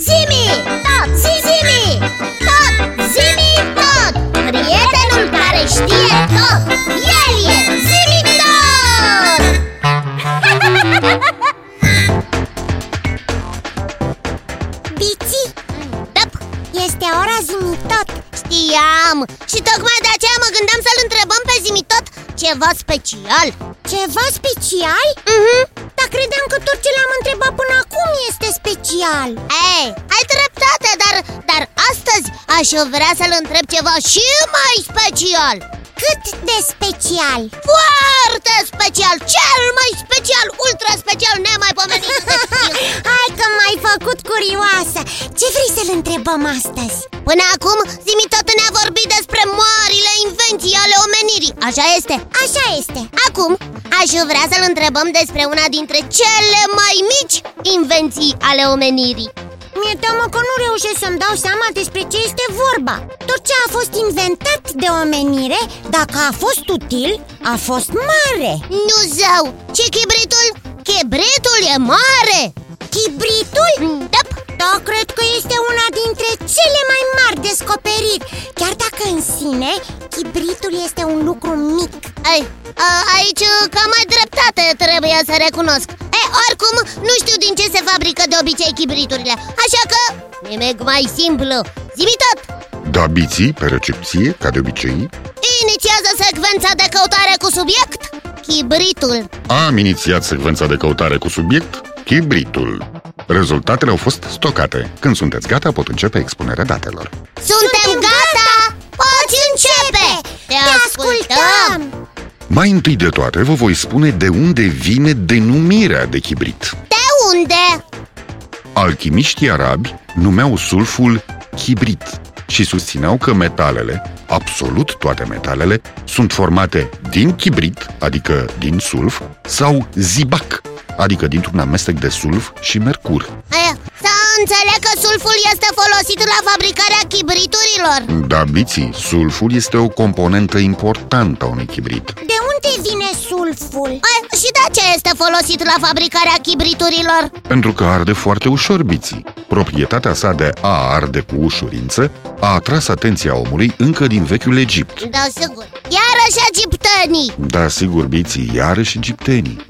Zimi, tot, zimi, tot, zimi, tot! Prietenul care știe tot, el e zimi tot! Bici, Dăp, este ora zimi tot! Știam! Și tocmai de aceea mă gândeam să-l întrebăm pe zimi tot ceva special. Ceva special? Mhm. Dar credeam că tot ce l-am întrebat până acum este special Ei, ai dreptate, dar, dar astăzi aș vrea să-l întreb ceva și mai special Cât de special? Foarte special, cel mai special, ultra special, nemaipomenit de știu. Hai că m-ai făcut curioasă Ce vrei să-l întrebăm astăzi? Până acum, Zimi tot ne-a vorbit despre marile invenții ale omenirii, așa este? Așa este Acum, aș vrea să-l întrebăm despre una dintre cele mai mici invenții ale omenirii Mi-e teamă că nu reușesc să-mi dau seama despre ce este vorba Tot ce a fost inventat de omenire, dacă a fost util, a fost mare Nu zău, ce chibritul? Chibritul e mare! Chibritul? Dăp, Da, cred că este una dintre cele mai mari descoperiri. Chiar dacă în sine, chibritul este un lucru mic. Ai, a, aici cam ai dreptate, trebuie să recunosc. E, oricum, nu știu din ce se fabrică de obicei chibriturile Așa că, nimic mai simplu. Zimi tot! Da biții pe recepție, ca de obicei. Inițiază secvența de căutare cu subiect Chibritul. Am inițiat secvența de căutare cu subiect Chibritul Rezultatele au fost stocate Când sunteți gata, pot începe expunerea datelor Suntem gata! Poți începe! Te ascultăm! Mai întâi de toate, vă voi spune de unde vine denumirea de chibrit De unde? Alchimiștii arabi numeau sulful chibrit și susțineau că metalele, absolut toate metalele, sunt formate din chibrit, adică din sulf, sau zibac, adică dintr-un amestec de sulf și mercur. E, să înțeleg că sulful este folosit la fabricarea chibriturilor Da, biții, sulful este o componentă importantă a unui chibrit. De unde vine sulful? E, și de ce este folosit la fabricarea chibriturilor? Pentru că arde foarte ușor biții. Proprietatea sa de a arde cu ușurință a atras atenția omului încă din vechiul Egipt. Da, sigur Iarăși egiptenii Da, sigur, biții, iarăși egiptenii.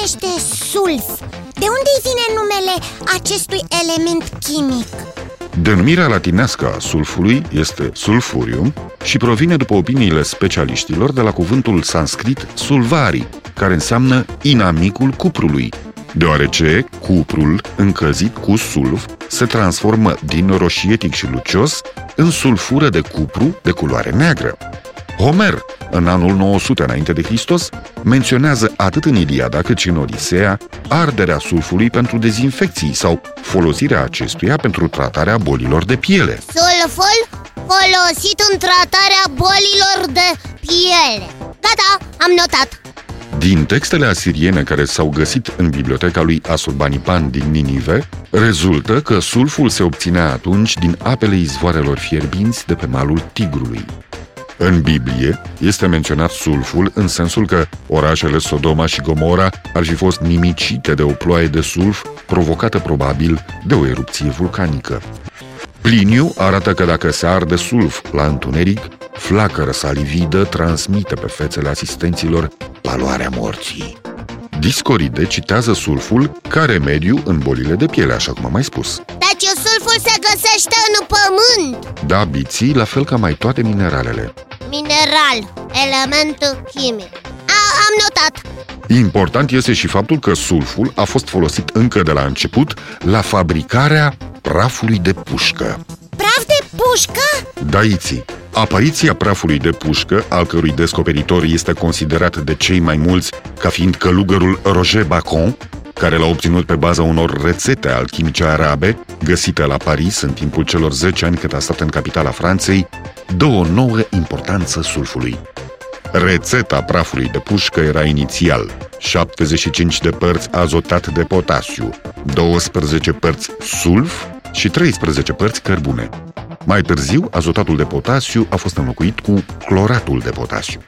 De ce se numește sulf? De unde vine numele acestui element chimic? Denumirea latinească a sulfului este sulfurium și provine, după opiniile specialiștilor, de la cuvântul sanscrit sulvari, care înseamnă inamicul cuprului, deoarece cuprul încălzit cu sulf se transformă din roșietic și lucios în sulfură de cupru de culoare neagră. Homer, în anul 900 înainte de Hristos, menționează atât în Iliada cât și în Odiseea arderea sulfului pentru dezinfecții sau folosirea acestuia pentru tratarea bolilor de piele. Sulful folosit în tratarea bolilor de piele Gata, am notat Din textele asiriene care s-au găsit în biblioteca lui Asurbanipal din Ninive, rezultă că sulful se obținea atunci din apele izvoarelor fierbinți de pe malul Tigrului. În Biblie este menționat sulful în sensul că orașele Sodoma și Gomora ar fi fost nimicite de o ploaie de sulf provocată probabil de o erupție vulcanică. Pliniu arată că dacă se arde sulf la întuneric, flacără salividă transmite pe fețele asistenților paloarea morții. Discoride citează sulful ca remediu în bolile de piele, așa cum am mai spus. Deci sulful se găsește în pământ Da, biții, la fel ca mai toate mineralele. Mineral, element chimic A, Am notat Important este și faptul că sulful a fost folosit încă de la început la fabricarea prafului de pușcă. Praf de pușcă? Daiții. Apariția prafului de pușcă, al cărui descoperitor este considerat de cei mai mulți ca fiind călugărul Roger Bacon, care l-a obținut pe baza unor rețete alchimice arabe, găsite la Paris în timpul celor 10 ani cât a stat în capitala Franței, dă o nouă importanță sulfului. Rețeta prafului de pușcă era inițial 75 de părți azotat de potasiu, 12 părți sulf și 13 părți cărbune. Mai târziu, azotatul de potasiu a fost înlocuit cu cloratul de potasiu.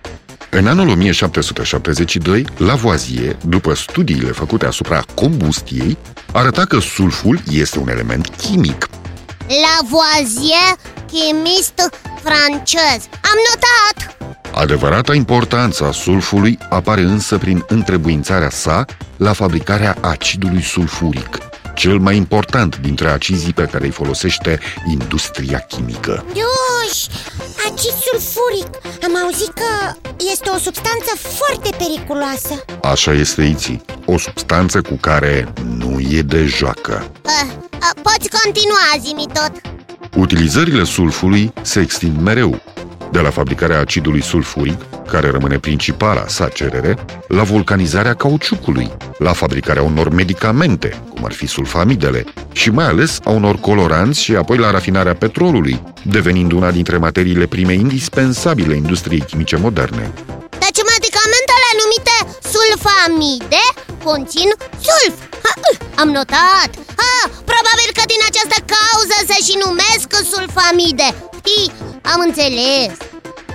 În anul 1772, Lavoisier, după studiile făcute asupra combustiei, arăta că sulful este un element chimic. Lavoisier, chimist francez Am notat! Adevărata importanță a sulfului apare însă prin întrebuințarea sa la fabricarea acidului sulfuric, cel mai important dintre acizii pe care îi folosește industria chimică. Duș, acid sulfuric Am auzit că este o substanță foarte periculoasă. Așa este, Iții, o substanță cu care nu e de joacă. Uh, uh, poți continua, zi tot. Utilizările sulfului se extind mereu, de la fabricarea acidului sulfuric, care rămâne principala sa cerere, la vulcanizarea cauciucului, la fabricarea unor medicamente, cum ar fi sulfamidele, și mai ales a unor coloranți și apoi la rafinarea petrolului, devenind una dintre materiile prime indispensabile industriei chimice moderne. Deci medicamentele numite sulfamide conțin sulf. Ha, Am notat. Ha, Probabil că din această cauză se și numesc sulfamide. Știi, am înțeles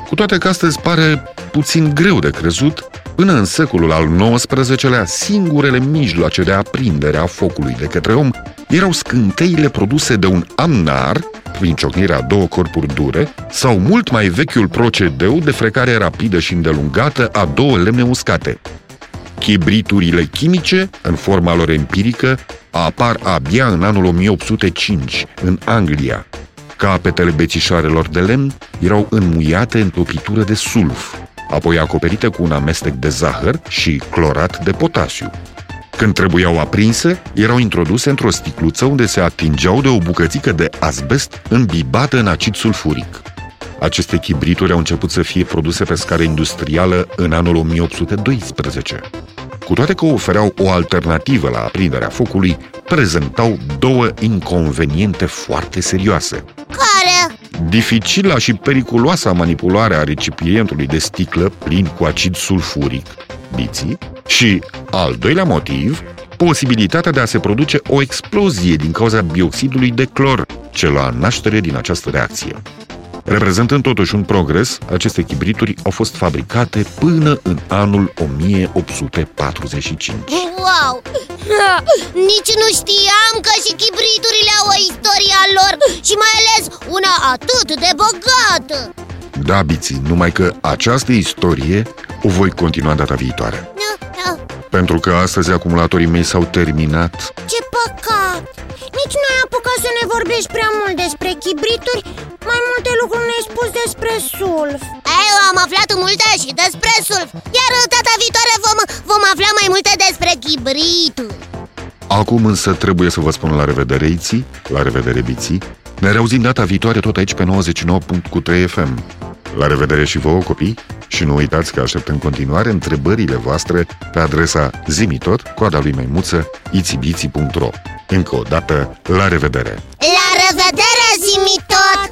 Cu toate că astăzi pare puțin greu de crezut, până în secolul al XIX-lea, singurele mijloace de aprindere a focului de către om erau scânteile produse de un amnar, prin ciocnirea două corpuri dure, sau mult mai vechiul procedeu de frecare rapidă și îndelungată a două lemne uscate. Chibriturile chimice, în forma lor empirică, apar abia în anul 1805, în Anglia. Capetele bețișoarelor de lemn erau înmuiate în topitură de sulf, apoi acoperite cu un amestec de zahăr și clorat de potasiu. Când trebuiau aprinse, erau introduse într-o sticluță unde se atingeau de o bucățică de asbest îmbibată în acid sulfuric. Aceste chibrituri au început să fie produse pe scară industrială în anul 1812. Cu toate că ofereau o alternativă la aprinderea focului, prezentau două inconveniente foarte serioase. Care? Dificila și periculoasa manipulare a recipientului de sticlă plin cu acid sulfuric, biții, și, al doilea motiv, posibilitatea de a se produce o explozie din cauza bioxidului de clor, ce la naștere din această reacție. Reprezentând totuși un progres, aceste chibrituri au fost fabricate până în anul 1845. Wow! Nici nu știam că și chibriturile au o istoria lor Și mai ales una atât de bogată Da, Biții, numai că această istorie o voi continua data viitoare. Pentru că astăzi acumulatorii mei s-au terminat. Ce vorbești prea mult despre chibrituri Mai multe lucruri ne-ai spus despre sulf Eu am aflat multe și despre sulf Iar data viitoare vom, vom afla mai multe despre chibrituri Acum însă trebuie să vă spun la revedere, Iții, la revedere, Biții. Ne reauzim data viitoare tot aici pe 99.3 FM. La revedere și vouă, copii, și nu uitați că aștept în continuare întrebările voastre pe adresa zimitot, coada lui maimuță, itibiții.ro Încă o dată, la revedere! La revedere, zimi tot!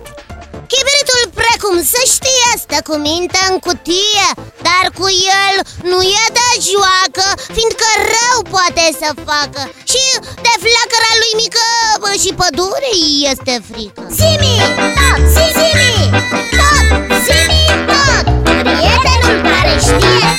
Chibritul, precum să știe, stă cu minte în cutie Dar cu el nu e de joacă, fiindcă rău poate să facă. Și de flacăra lui mică bă, și pădurei este frică. Zimi tot, zimi tot, zimi tot Prietenul care știe